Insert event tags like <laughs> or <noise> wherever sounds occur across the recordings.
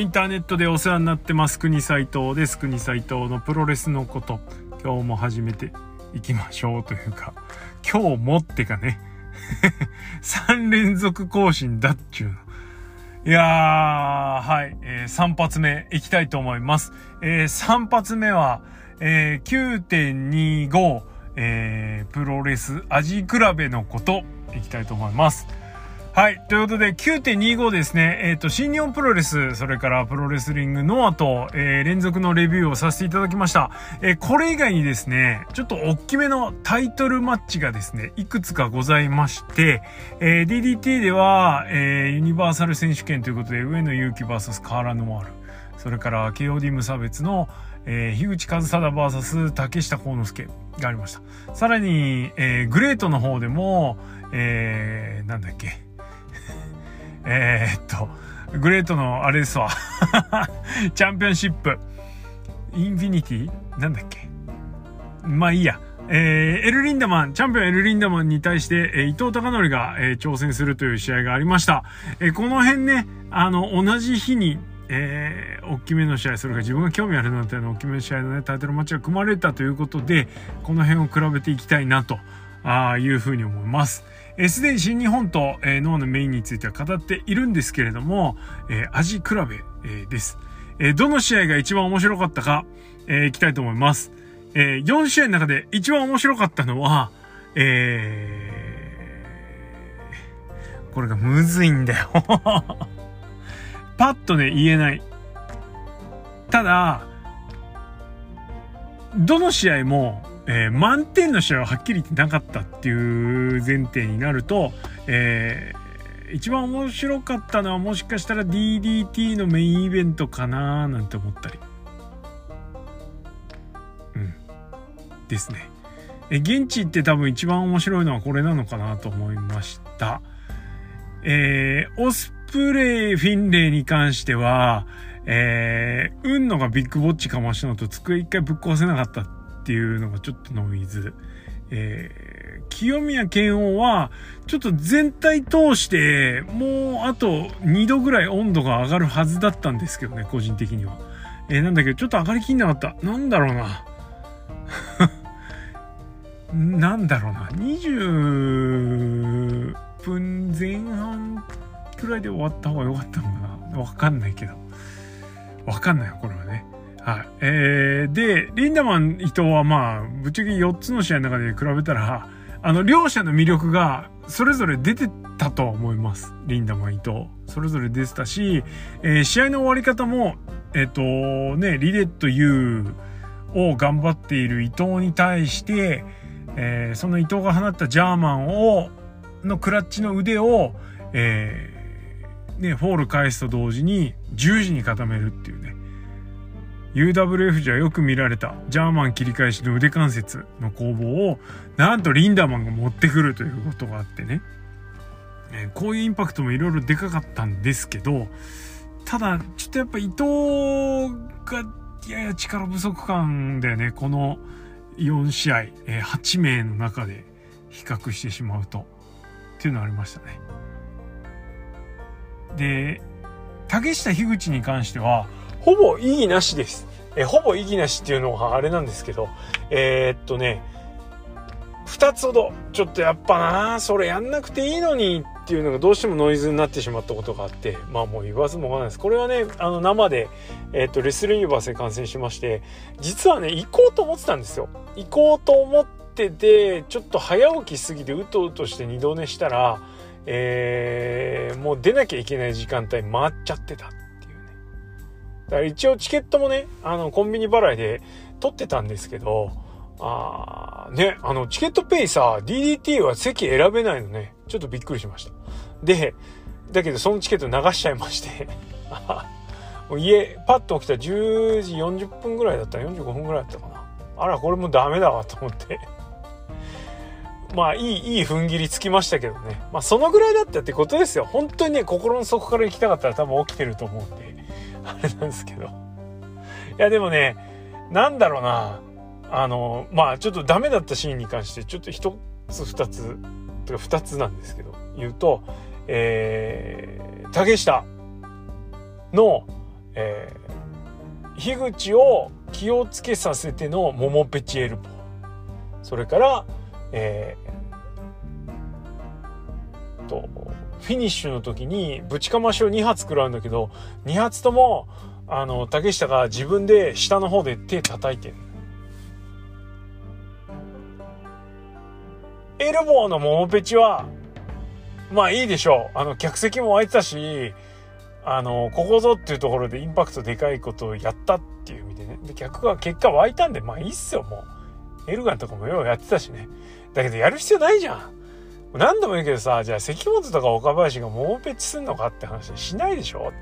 インターネットでお世話になってます国斉藤です国斉藤のプロレスのこと。今日も始めていきましょうというか。今日もってかね。<laughs> 3連続更新だっちゅうの。いやー、はい、えー、3発目いきたいと思います。えー、3発目は、えー、9.25、えー、プロレス味比べのこと。いきたいと思います。はい。ということで、9.25ですね。えっ、ー、と、新日本プロレス、それからプロレスリングノアと、えー、連続のレビューをさせていただきました。えー、これ以外にですね、ちょっと大きめのタイトルマッチがですね、いくつかございまして、えー DDT では、えユニバーサル選手権ということで、上野勇気 VS カーラ・ノワール。それから、KOD 無差別の、え樋口和貞 VS 竹下幸之助がありました。さらに、えグレートの方でも、えなんだっけ、えー、っと、グレートのあれですわ。<laughs> チャンピオンシップ。インフィニティ？なんだっけ？まあいいや。えー、エル・リンダマン、チャンピオンエル・リンダマンに対して、えー、伊藤隆則が、えー、挑戦するという試合がありました。えー、この辺ね、あの、同じ日に、えー、大きめの試合、それから自分が興味あるなんての大きめの試合のね、タイトルマッチが組まれたということで、この辺を比べていきたいなとあいうふうに思います。すでに新日本と、えー、脳のメインについては語っているんですけれども、えー、味比べ、えー、です、えー。どの試合が一番面白かったか、えー、いきたいと思います。えー、4試合の中で一番面白かったのは、えー、これがむずいんだよ <laughs> パッとね、言えない。ただ、どの試合も、えー、満点の試合ははっきり言ってなかったっていう前提になると、えー、一番面白かったのはもしかしたら DDT のメインイベントかななんて思ったり。うん。ですね。え、現地って多分一番面白いのはこれなのかなと思いました。えー、オスプレイ、フィンレイに関しては、えー、運のがビッグボッチかましたのと机一回ぶっ壊せなかったっていうのがちょっとノイズ。えー、清宮健王は、ちょっと全体通して、もうあと2度ぐらい温度が上がるはずだったんですけどね、個人的には。えー、なんだけど、ちょっと上がりきんなかった。なんだろうな。<laughs> なんだろうな。20分前半くらいで終わった方が良かったのかな。わかんないけど。わかんないよ、これはね。はい。えー、で、リンダマン伊藤はまあ、ぶっちゃけ4つの試合の中で比べたら、あの、両者の魅力がそれぞれ出てたと思います。リンダマン伊藤。それぞれ出てたし、えー、試合の終わり方も、えっ、ー、と、ね、リレット U を頑張っている伊藤に対して、えー、その伊藤が放ったジャーマンを、のクラッチの腕を、えー、ね、フォール返すと同時に十字に固めるっていうね。UWF じゃよく見られたジャーマン切り返しの腕関節の攻防をなんとリンダマンが持ってくるということがあってね、え、こういうインパクトもいろいろでかかったんですけどただちょっとやっぱ伊藤がやや力不足感だよね。この4試合、えー、8名の中で比較してしまうと。っていうのありましたね。で竹下樋口に関してはほぼ意義なしです。えほぼ意義なしっていうのはあれなんですけど、えー、っとね、2つほど、ちょっとやっぱな、それやんなくていいのにっていうのがどうしてもノイズになってしまったことがあって、まあもう言わずもがないです。これはね、あの生で、えー、っと、レスルユニバースで観戦しまして、実はね、行こうと思ってたんですよ。行こうと思ってて、ちょっと早起きすぎてうとうとして二度寝したら、えー、もう出なきゃいけない時間帯回っちゃってた。だから一応チケットもね、あの、コンビニ払いで取ってたんですけど、あー、ね、あの、チケットペイさ、DDT は席選べないのね。ちょっとびっくりしました。で、だけどそのチケット流しちゃいまして <laughs> 家、パッと起きたら10時40分ぐらいだったら45分ぐらいだったかな。あら、これもうダメだわと思って <laughs> まあ、いい、いい踏ん切りつきましたけどね。まあ、そのぐらいだったってことですよ。本当にね、心の底から行きたかったら多分起きてると思うんで。あれなんですけど。いや、でもね、なんだろうな。あの、まあ、ちょっとダメだったシーンに関して、ちょっと一つ二つ、とか二つなんですけど、言うと、えー、竹下の、えー、樋口を気をつけさせてのモモペチエルボーそれから、えー、とフィニッシュの時にぶちかましを2発食らうんだけど2発ともあの竹下が自分で下の方で手叩いてんエルボーのモモペチはまあいいでしょう。あの客席も空いてたしあのここぞっていうところでインパクトでかいことをやったっていう意味でね。で客が結果湧いたんでまあいいっすよもう。エルガンとかもようやってたしね。だけどやる必要ないじゃん。何度も言うけどさ、じゃあ関本とか岡林が猛ペチすんのかって話しないでしょ？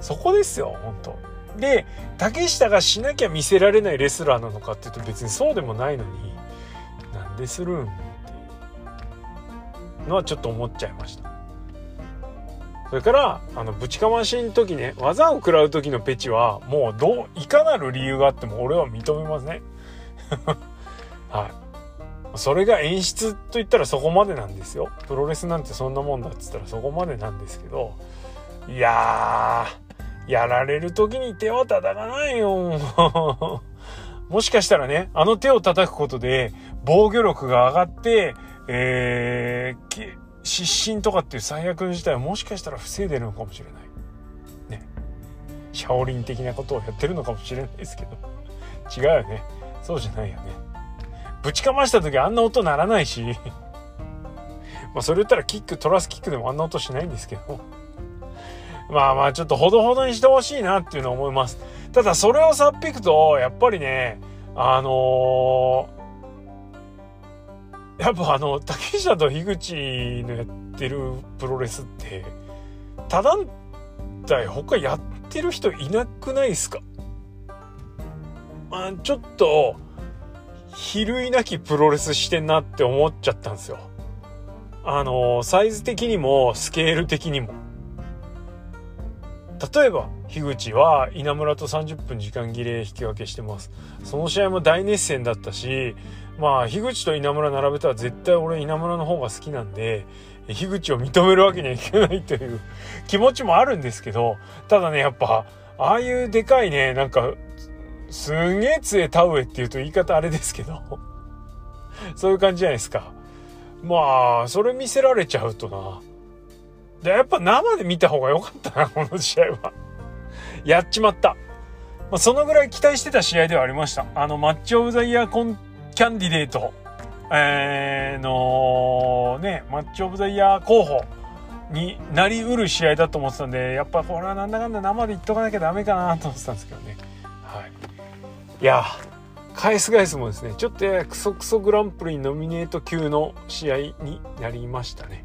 そこですよ、本当で、竹下がしなきゃ見せられないレスラーなのかっていうと別にそうでもないのに、なんでするんっていうのはちょっと思っちゃいました。それから、あの、ぶちかましの時ね、技を食らう時のペチは、もうどう、いかなる理由があっても俺は認めますね。<laughs> はい。それが演出と言ったらそこまでなんですよ。プロレスなんてそんなもんだっつったらそこまでなんですけど、いやー、やられる時に手は叩かないよ。も <laughs> しかしたらね、あの手を叩くことで防御力が上がって、えー、失神とかっていう最悪の事態はもしかしたら防いでるのかもしれない。ね。シャオリン的なことをやってるのかもしれないですけど。違うよね。そうじゃないよね。ぶちかました時あんな音鳴らないし。<laughs> まそれ言ったらキック、トラスキックでもあんな音しないんですけど。<laughs> まあまあちょっとほどほどにしてほしいなっていうのは思います。ただそれをさっぴくと、やっぱりね、あのー、やっぱあの、竹下と樋口のやってるプロレスって、他団体他やってる人いなくないですか？まあちょっと、比類なきプロレスしてんなって思っちゃったんですよ。あの、サイズ的にもスケール的にも。例えば、樋口は稲村と30分時間切れ引き分けしてます。その試合も大熱戦だったし、まあ、樋口と稲村並べたら絶対俺稲村の方が好きなんで、樋口を認めるわけにはいけないという気持ちもあるんですけど、ただね、やっぱ、ああいうでかいね、なんか、すんげえ杖田植えって言うと言い方あれですけどそういう感じじゃないですか。まあ、それ見せられちゃうとな。で、やっぱ生で見た方が良かったな、この試合は。やっちまった。まあ、そのぐらい期待してた試合ではありました。あの、マッチオブザイヤーコンキャンディデート、えー、のね、マッチオブザイヤー候補になりうる試合だと思ってたんで、やっぱこれはなんだかんだ生で言っとかなきゃダメかなと思ってたんですけどね。い。や返す返すもですねちょっとやクソクソグランプリノミネート級の試合になりましたね。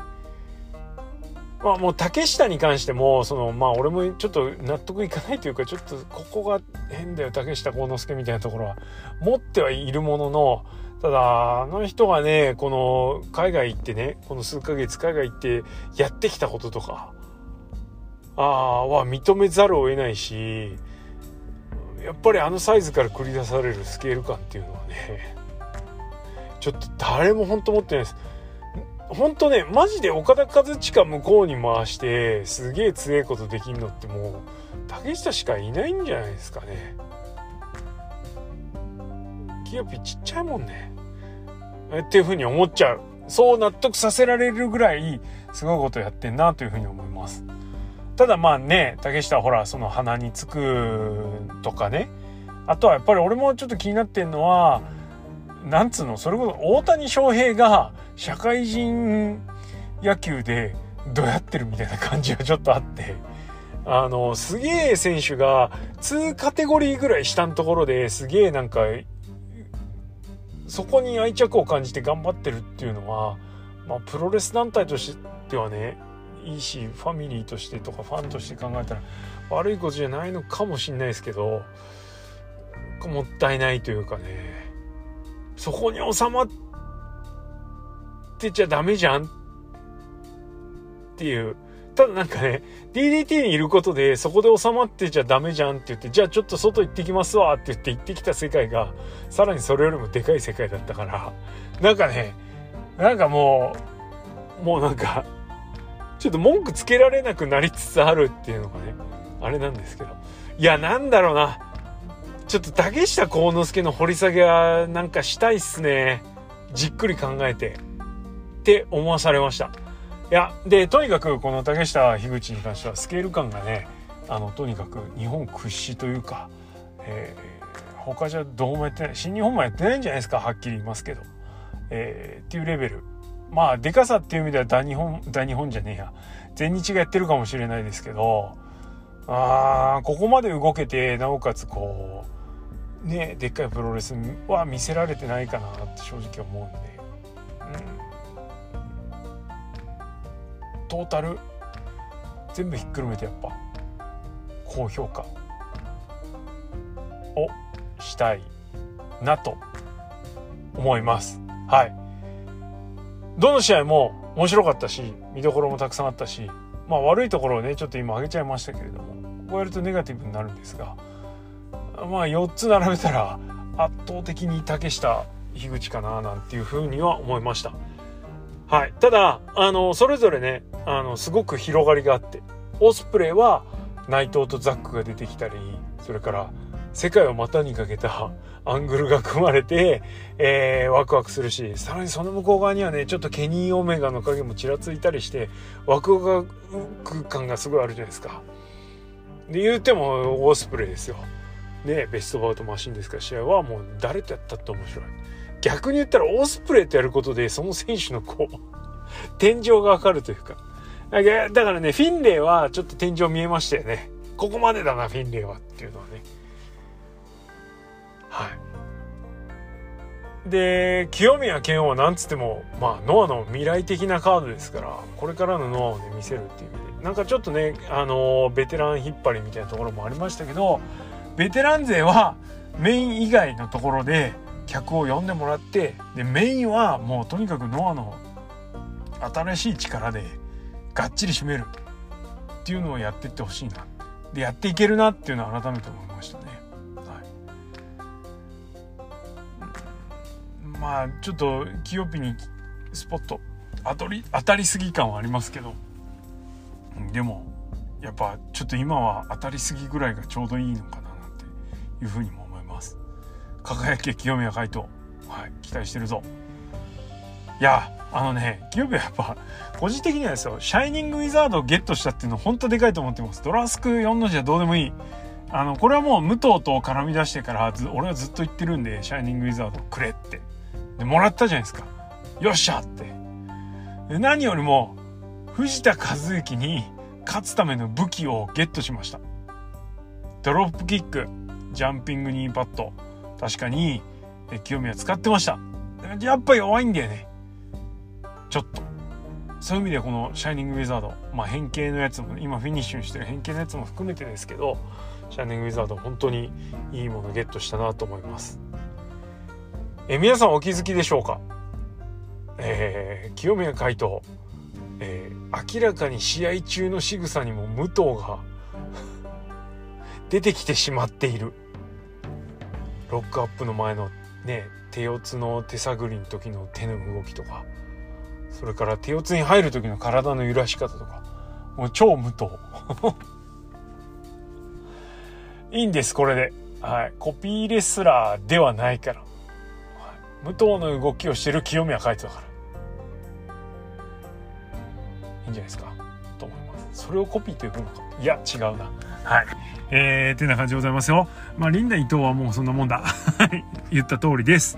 まあもう竹下に関してもそのまあ俺もちょっと納得いかないというかちょっとここが変だよ竹下幸之助みたいなところは持ってはいるもののただあの人がねこの海外行ってねこの数ヶ月海外行ってやってきたこととかああは認めざるを得ないしやっぱりあのサイズから繰り出されるスケール感っていうのはねちょっと誰も本当持ってないです。本当ねマジで岡田和親向こうに回してすげえ強いことできんのってもう竹下しかいないんじゃないですかね。キヨピちっちゃいもんね。っていうふうに思っちゃう。そう納得させられるぐらいすごいことやってんなというふうに思います。ただまあね竹下ほらその鼻につくとかね。あとはやっぱり俺もちょっと気になってんのはなんつうの？それこそ大谷翔平が社会人野球でどうやってるみたいな感じがちょっとあって。あのすげえ選手が2カテゴリーぐらい下のところですげえなんかそこに愛着を感じて頑張ってるっていうのは、まあ、プロレス団体としてはねいいしファミリーとしてとかファンとして考えたら悪いことじゃないのかもしんないですけどもったいないというかね。そこに収まってちゃダメじゃんっていう。ただなんかね DDT にいることでそこで収まってちゃダメじゃんって言ってじゃあちょっと外行ってきますわって言って行ってきた世界がさらにそれよりもでかい世界だったから。なんかねなんかもうもうなんかちょっと文句つけられなくなりつつあるっていうのがねあれなんですけど。いやなんだろうな。ちょっと竹下幸之助の掘り下げはなんかしたいっすね。じっくり考えて。って思わされました。いやでとにかくこの竹下樋口に関してはスケール感がねあのとにかく日本屈指というか、えー、他じゃどうもやってない新日本もやってないんじゃないですかはっきり言いますけど、えー、っていうレベル。まあでかさっていう意味では大日本大日本じゃねえや全日がやってるかもしれないですけどあーここまで動けてなおかつこうねでっかいプロレスは見せられてないかなって正直思うんで、うん、トータル全部ひっくるめてやっぱ高評価をしたいなと思います。はい。どの試合も面白かったし、見どころもたくさんあったし、まあ悪いところをね、ちょっと今挙げちゃいましたけれども、こうやるとネガティブになるんですが、まあ4つ並べたら圧倒的に竹下、樋口かななんていうふうには思いました。はい。ただ、あの、それぞれね、あの、すごく広がりがあって、オスプレイは内藤とザックが出てきたり、それから世界を股にかけたアングルが組まれて、えー、ワクワクするし、さらにその向こう側にはね、ちょっとケニー・オメガの影もちらついたりして、ワクワク感がすごいあるじゃないですか。で、言うてもオスプレイですよ。ね、ベストバウトマシンですから、試合はもう誰とやったって面白い。逆に言ったらオスプレイとやることで、その選手のこう、天井がわかるというか。だからね、フィンレイはちょっと天井見えましたよね。ここまでだな、フィンレイはっていうのはね。はい。で、清宮健はなんつっても、まあ、ノアの未来的なカードですから、これからのノアをね、見せるっていう意味で、なんかちょっとね、あのベテラン引っ張りみたいなところもありましたけど、ベテラン勢はメイン以外のところで客を呼んでもらって、で、メインはもうとにかくノアの新しい力でがっちり締めるっていうのをやっていってほしいな。で、やっていけるなっていうのは改めて思いましたね。まあちょっと清ピにスポット当たり当たりすぎ感はありますけど。でもやっぱちょっと今は当たりすぎぐらいがちょうどいいのかななんていうふうにも思います。輝け清宮海斗はい期待してるぞ。いやあのね清宮やっぱ個人的にはですよシャイニングウィザードをゲットしたっていうの本当でかいと思ってます。ドラスク4の字はどうでもいい。あのこれはもう武藤と絡み出してから俺はずっと言ってるんでシャイニングウィザードくれって。でもらったじゃないですか。よっしゃって。で何よりも藤田和幸に勝つための武器をゲットしました。ドロップキックジャンピングニーパッド確かに清宮使ってました。やっぱ弱いんだよね。ちょっと。そういう意味でこのシャイニングウィザード。まあ変形のやつも今フィニッシュにしてる変形のやつも含めてですけどシャイニングウィザード本当にいいものゲットしたなと思います。え皆さんお気づきでしょうか、えー、清宮海斗、えー、明らかに試合中の仕草にも武藤が出てきてしまっている。ロックアップの前のね手四つの手探りの時の手の動きとかそれから手四つに入る時の体の揺らし方とかもう超無藤。<laughs> いいんですこれで。はい。コピーレスラーではないから。武藤の動きをしてる清宮海斗だから。いいんじゃないですか？と思います。それをコピーと呼ぶのか？いや違うな。はい。えー、てな感じでございますよ。まあリンダ伊藤はもうそんなもんだ。言った通りです。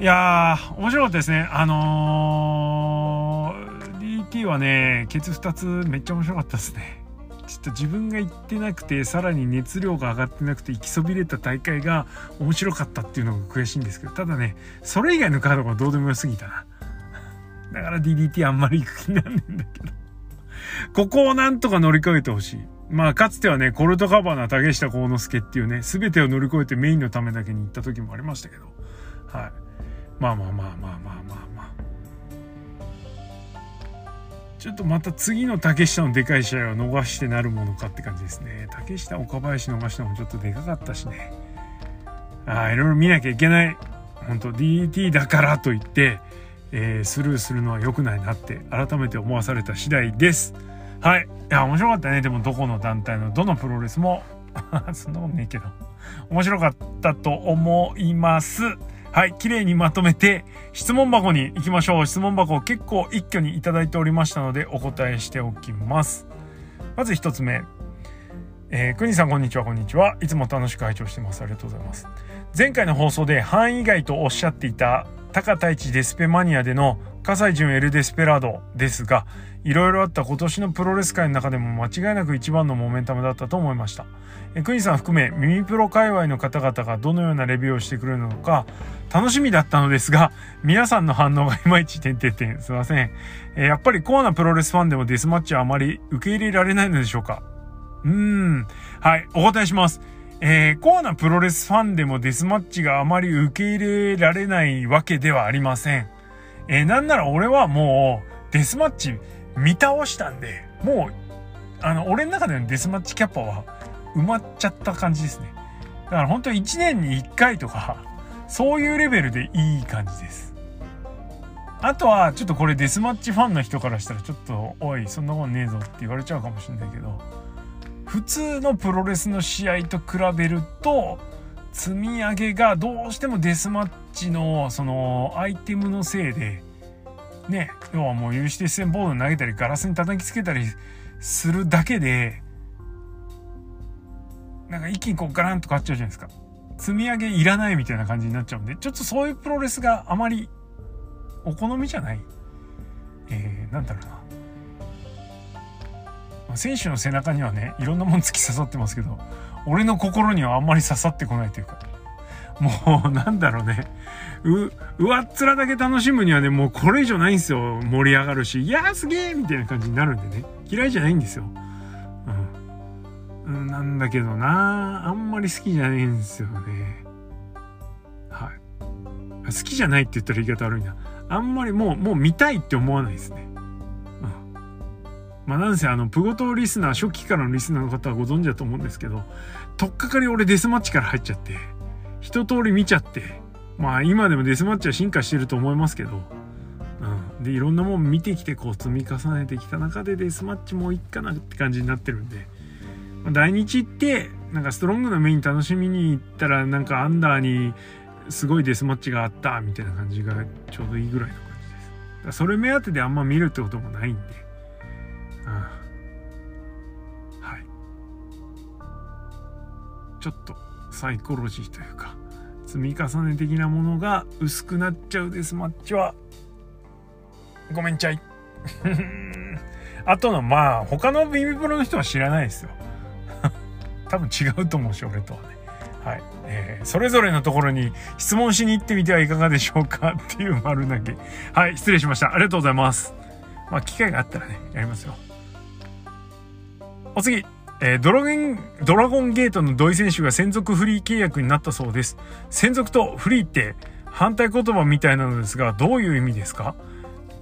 いやー面白かったですね。あのー、DT はねケツ2つめっちゃ面白かったですね。ちょっと自分が行ってなくてさらに熱量が上がってなくて行きそびれた大会が面白かったっていうのが悔しいんですけどただねそれ以外のカードがどうでもよすぎたな。だから DDT あんまり行く気になんねんだけど。ここをなんとか乗り越えてほしい。まあかつてはねコルトカバーな竹下幸之助っていうね全てを乗り越えてメインのためだけに行った時もありましたけど。はい。まあまあまあまあまあまあまあ。ちょっとまた次の竹下のでかい試合は逃してなるものかって感じですね。竹下、岡林逃したのもちょっとでかかったしね。ああ、いろいろ見なきゃいけない。本当 DT だからといって、えー、スルーするのは良くないなって改めて思わされた次第です。はい。いや、面白かったね。でも、どこの団体のどのプロレスも <laughs> そんなことねえけど。面白かったと思います。はい。綺麗にまとめて、質問箱に行きましょう。質問箱結構一挙にいただいておりましたので、お答えしておきます。まず一つ目。えー、くにさんこんにちは、こんにちは。いつも楽しく拝聴してます。ありがとうございます。前回の放送で範囲外とおっしゃっていた高太一デスペマニアでの葛西潤エルデスペラードですが、いろいろあった今年のプロレス界の中でも間違いなく一番のモメンタムだったと思いました。えクニさん含め耳プロ界隈の方々がどのようなレビューをしてくれるのか楽しみだったのですが、皆さんの反応がいまいち点々点。すいません。えやっぱりコアなプロレスファンでもデスマッチはあまり受け入れられないのでしょうか？うーん。はい、お答えします。えー、コアなプロレスファンでもデスマッチがあまり受け入れられないわけではありません。えー、なんなら俺はもう、デスマッチ見倒したんで、もう、あの、俺の中でのデスマッチキャパは埋まっちゃった感じですね。だから本当1年に1回とか、そういうレベルでいい感じです。あとは、ちょっとこれデスマッチファンの人からしたらちょっと、おい、そんなことねえぞって言われちゃうかもしれないけど、普通のプロレスの試合と比べると、積み上げがどうしてもデスマッチのそのアイテムのせいでね要はもう有刺鉄線ボード投げたりガラスに叩きつけたりするだけでなんか一気にこうガランと変わっちゃうじゃないですか。積み上げいらないみたいな感じになっちゃうんでちょっとそういうプロレスがあまりお好みじゃない。えー、なんだろうな。選手の背中にはねいろんなもん突き刺さってますけど俺の心にはあんまり刺さってこないというか。もうなんだろうね。う上っ面だけ楽しむにはねもうこれ以上ないんですよ。盛り上がるし。いやーすげえみたいな感じになるんでね。嫌いじゃないんですよ。うん、なんだけどな。あんまり好きじゃないんですよね。はい。好きじゃないって言ったら言い方悪いな。あんまりもうもう見たいって思わないですね。まあなんせあの、プゴトリスナー、初期からのリスナーの方はご存知だと思うんですけど、とっかかり俺デスマッチから入っちゃって、一通り見ちゃって、まあ今でもデスマッチは進化してると思いますけど、うん。で、いろんなもん見てきてこう積み重ねてきた中でデスマッチもういっかなって感じになってるんで、まあ、来日行って、なんかストロングのメイン楽しみに行ったら、なんかアンダーにすごいデスマッチがあったみたいな感じがちょうどいいぐらいの感じです。それ目当てであんま見るってこともないんで、はい。ちょっとサイコロジーというか積み重ね的なものが薄くなっちゃうデスマッチは。ごめんちゃい。<laughs> あとのまあ他のビビプロの人は知らないですよ。<laughs> 多分違うと思うし俺とはね。はい、えー、それぞれのところに質問しに行ってみてはいかがでしょうかっていう丸投げ。はい失礼しました。ありがとうございます。まあ機会があったらねやりますよ。お次、えー、ドラゴン、ドラゴンゲートの土井選手が専属フリー契約になったそうです。専属とフリーって反対言葉みたいなのですが、どういう意味ですか？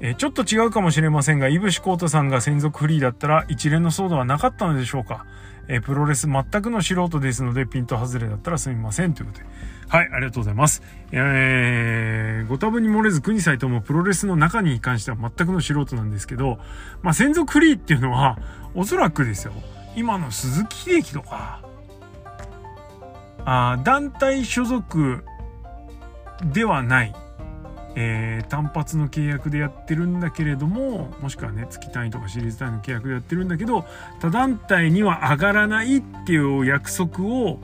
えー、ちょっと違うかもしれませんが、イブシコートさんが専属フリーだったら一連の騒動はなかったのでしょうか？え、プロレス全くの素人ですので、ピント外れだったらすみません。ということで。はい、ありがとうございます。えー、ご多分に漏れず国際ともプロレスの中に関しては全くの素人なんですけど、まあ、専属フリーっていうのは、おそらくですよ、今の鈴木秀樹とか、あ団体所属ではない、えー、単発の契約でやってるんだけれども、もしくはね、月単位とかシリーズ単位の契約でやってるんだけど、他団体には上がらないっていう約束を、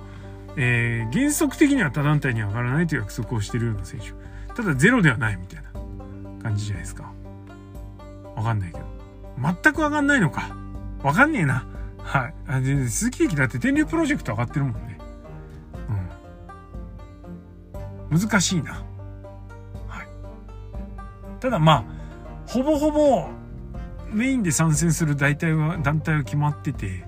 えー、原則的には他団体には上がらないという約束をしてるような選手。ただゼロではないみたいな感じじゃないですか。わかんないけど。全く上がんないのか。わかんねえな。はい。あで鈴木駅だって天竜プロジェクト上がってるもんね。うん。難しいな。ただまあ、ほぼほぼメインで参戦する大体は、団体は決まってて、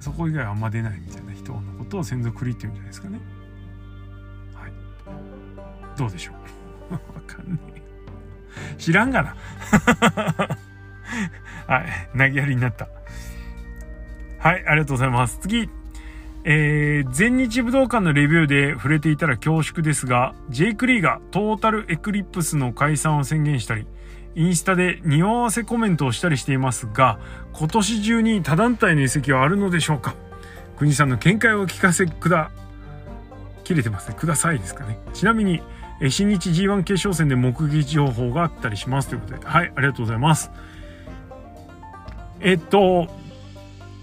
そこ以外はあんま出ないみたいな人のことを専属フリって言うんじゃないですかね。はい。どうでしょう <laughs> わかんねえ。知らんがな。<laughs> はい。投げやりになった。はい。ありがとうございます。次。えー、全日武道館のレビューで触れていたら恐縮ですが、ジェイク・リーがトータルエクリプスの解散を宣言したり、インスタで匂わせコメントをしたりしていますが、今年中に他団体の移籍はあるのでしょうか？国さんの見解を聞かせくだ、切れてますね。くださいですかね。ちなみに、新日 G1 決勝戦で目撃情報があったりしますということで、はい、ありがとうございます。えっと、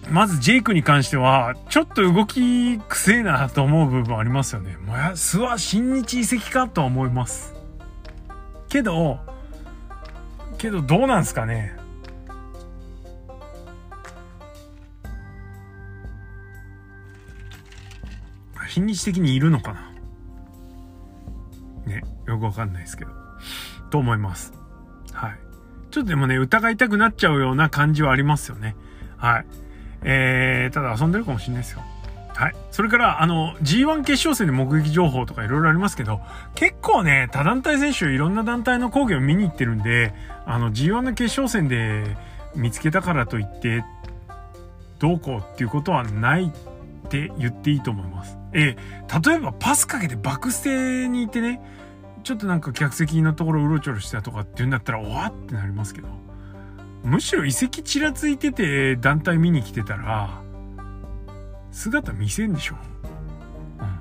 まずジェイクに関しては、ちょっと動きくせえなと思う部分ありますよね。もや、諏訪新日移籍かとは思います。けど、けどどうなんすかね。日的にいるのかなね、よくわかんないですけど。と思います。はい。ちょっとでもね、疑いたくなっちゃうような感じはありますよね。はい。えー、ただ遊んでるかもしれないですよ。はい。それから、あの、G1 決勝戦で目撃情報とかいろいろありますけど、結構ね、他団体選手いろんな団体の講義を見に行ってるんで、あの、G1 の決勝戦で見つけたからといって、どうこうっていうことはないって言っていいと思います。えー、例えばパスかけてバクステに行ってね、ちょっとなんか客席のところうろちょろしたとかって言うんだったら、おわってなりますけど、むしろ遺跡ちらついてて団体見に来てたら、姿見せんでしょ。うん。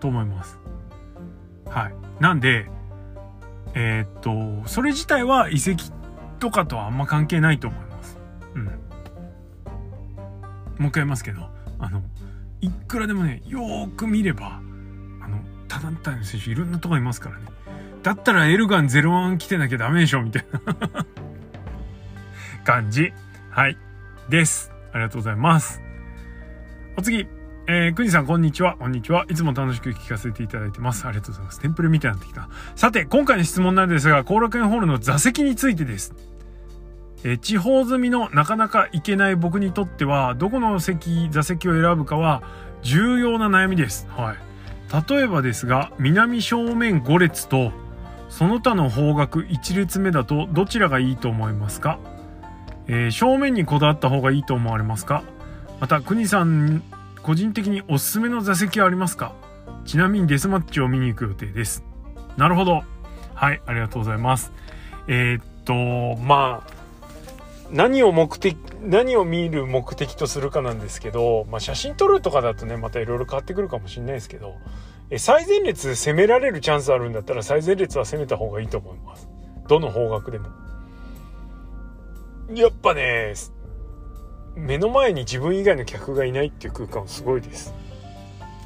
と思います。はい。なんで、えー、っと、それ自体は遺跡とかとはあんま関係ないと思います。うん。もう一回言いますけど、あの、いくらでもね、よーく見れば、あの、他団体の選手いろんなとこいますからね。だったらエルガン01来てなきゃダメでしょみたいな感じ。はい。です。ありがとうございます。お次。えー、くにさん、こんにちは。こんにちは。いつも楽しく聞かせていただいてます。ありがとうございます。テンプレみたいになってきた。さて、今回の質問なんですが、後楽園ホールの座席についてです。えー、地方済みのなかなか行けない僕にとっては、どこの席、座席を選ぶかは重要な悩みです。はい。例えばですが、南正面5列と、その他の方角1列目だとどちらがいいと思いますか、えー、正面にこだわった方がいいと思われますか？また、国さん個人的におすすめの座席はありますか？ちなみにデスマッチを見に行く予定です。なるほど。はい、ありがとうございます。えー、っと、まあ、何を目的、何を見る目的とするかなんですけど、まあ写真撮るとかだとね、またいろいろ変わってくるかもしれないですけど、え最前列攻められるチャンスあるんだったら最前列は攻めた方がいいと思います。どの方角でも。やっぱね、目の前に自分以外の客がいないっていう空間すごいです。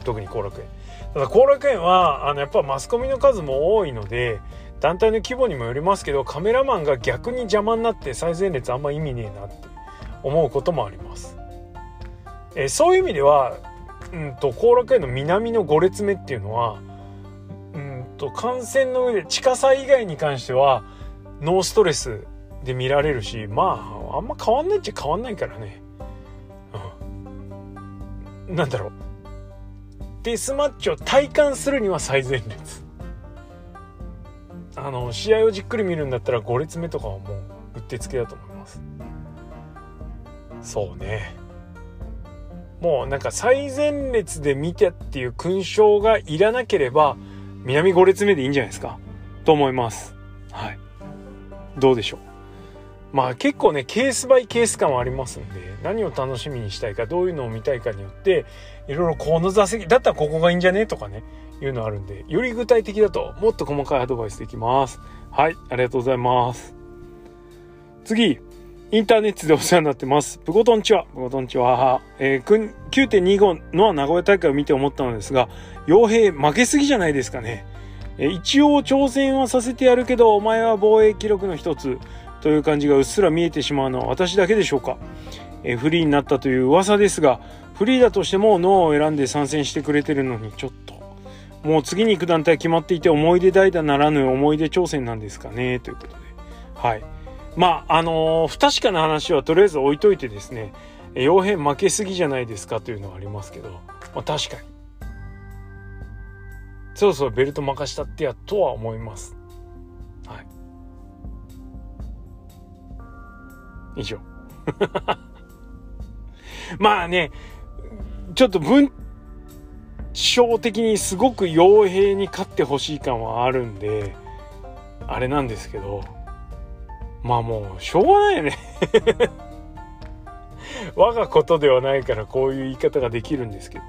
特に後楽園。ただ後楽園は、あの、やっぱマスコミの数も多いので、団体の規模にもよりますけど、カメラマンが逆に邪魔になって最前列あんま意味ねえなって思うこともあります。えそういう意味では、うんと、後楽園の南の5列目っていうのは、うんと、幹線の上で地下祭以外に関しては、ノーストレスで見られるし、まあ、あんま変わんないっちゃ変わんないからね。なんだろう。デスマッチを体感するには最前列。あの試合をじっくり見るんだったら5列目とかはもううってつけだと思います。そうね。もうなんか最前列で見てっていう勲章がいらなければ南5列目でいいんじゃないですか。と思います。はい。どうでしょう。まあ結構ねケースバイケース感はありますんで何を楽しみにしたいかどういうのを見たいかによっていろいろこの座席だったらここがいいんじゃねとかねいうのあるんでより具体的だともっと細かいアドバイスできます。はいありがとうございます。次インターネットでお世話になってます。ブコトンチは、ブコトンチは、えー、9.25のは名古屋大会を見て思ったのですが、傭兵負けすぎじゃないですかね。えー、一応挑戦はさせてやるけど、お前は防衛記録の一つ、という感じがうっすら見えてしまうのは私だけでしょうか、えフリーになったという噂ですがフリーだとしてもノーを選んで参戦してくれてるのにちょっと。もう次に行く団体決まっていて思い出代打ならぬ思い出挑戦なんですかねということで。はい。まああのー、不確かな話はとりあえず置いといてですね傭兵負けすぎじゃないですかというのはありますけど、まあ、確かに。そろそろベルト任したってやとは思います。以上。<laughs> まあね、ちょっと文章的にすごく傭兵に勝ってほしい感はあるんで、あれなんですけど、まあもう、しょうがないよね <laughs> 我がことではないからこういう言い方ができるんですけど。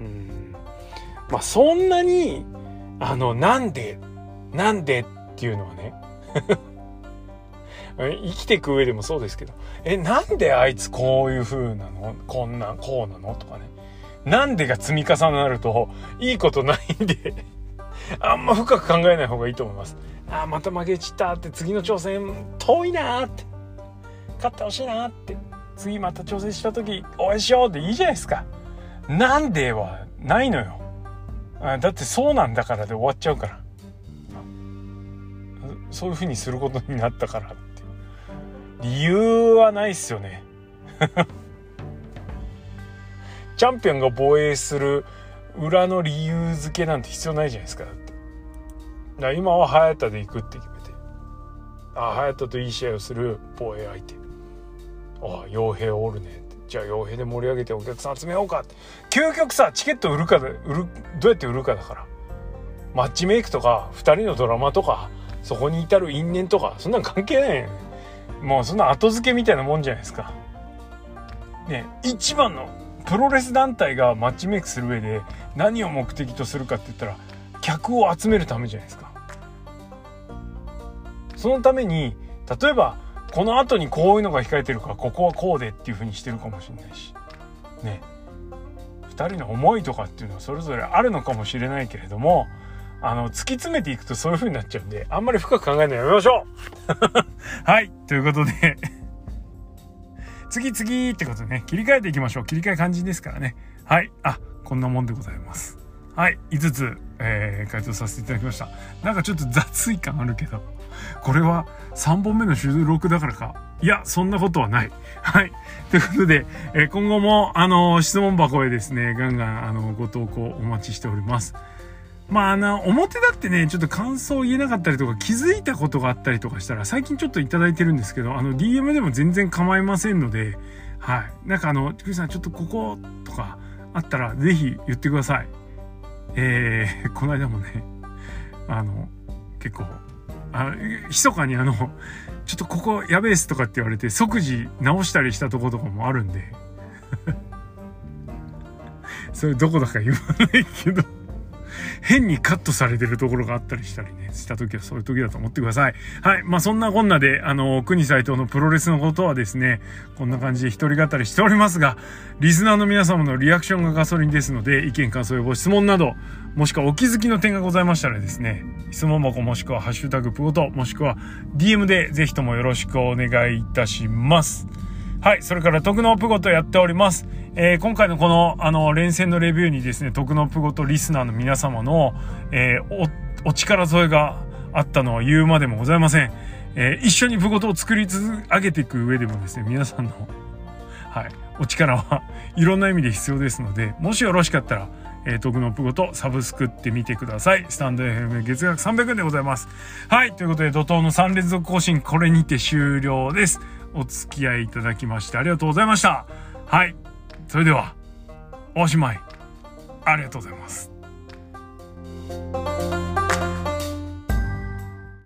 うん。まあそんなに、あの、なんで、なんでっていうのはね生きていく上でもそうですけど、え、なんであいつこういう風なの？こんな、こうなの？とかね。なんでが積み重なると、いいことないんで <laughs> あんま深く考えない方がいいと思います。ああ、また負けちったって、次の挑戦遠いなって。勝ってほしいなって。次また挑戦した時、応援しようっていいじゃないですか。なんではないのよ。だってそうなんだからで終わっちゃうから。そういう風にすることになったから理由はないっすよね。<laughs> チャンピオンが防衛する裏の理由付けなんて必要ないじゃないですかだって。だ今は早田で行くって決めて。ああ早田といい試合をする防衛相手。ああ傭兵おるねじゃあ傭兵で盛り上げてお客さん集めようかって。究極さチケット売るかで売るどうやって売るかだから。マッチメイクとか2人のドラマとかそこに至る因縁とかそんなん関係ないよね。もうそんな後付けみたいなもんじゃないですか。ね一番のプロレス団体がマッチメイクする上で何を目的とするかって言ったら客を集めるためじゃないですか。そのために例えばこの後にこういうのが控えてるからここはこうでっていう風にしてるかもしれないし。ね2人の思いとかっていうのはそれぞれあるのかもしれないけれどもあの、突き詰めていくとそういう風になっちゃうんで、あんまり深く考えないのやめましょう <laughs> はい、ということで <laughs> 次次ってことね、切り替えていきましょう。切り替え肝心ですからね。はい。あ、こんなもんでございます。はい。5つ、えー、回答させていただきました。なんかちょっと雑い感あるけど、これは3本目の収録だからか。いや、そんなことはない。はい。ということで、えー、今後も、あの、質問箱へですね、ガンガン、あの、ご投稿お待ちしております。まあ、あの、表だってね、ちょっと感想言えなかったりとか、気づいたことがあったりとかしたら、最近ちょっといただいてるんですけど、あの、DM でも全然構いませんので、はい。なんかあの、クリさん、ちょっとこことかあったら、ぜひ言ってください。えー、<laughs> この間もね、あの、結構、あ、密かにあの、ちょっとここやべえっすとかって言われて、即時直したりしたとことかもあるんで、<laughs> それどこだか言わないけど変にカットされてるところがあったりしたりね、した時はそういう時だと思ってください。はい。まあ、そんなこんなで、あの、国斎藤のプロレスのことはですね、こんな感じで一人語りしておりますが、リスナーの皆様のリアクションがガソリンですので、意見感想やご質問など、もしくはお気づきの点がございましたらですね、質問箱もしくはハッシュタグプゴト、もしくは DM でぜひともよろしくお願いいたします。はい。それから、徳のプゴトやっております。えー、今回のこの、あの、連戦のレビューにですね、徳のプゴトリスナーの皆様の、えー、お、お力添えがあったのは言うまでもございません。えー、一緒にプゴトを作り続けていく上でもですね、皆さんの、はい、お力はいろんな意味で必要ですので、もしよろしかったら、えー、徳のプゴとサブスクってみてください。スタンド FM 月額300円でございます。はい。ということで、怒涛の3連続更新、これにて終了です。お付き合いいただきましてありがとうございました。はい。それでは、おしまい。ありがとうございます。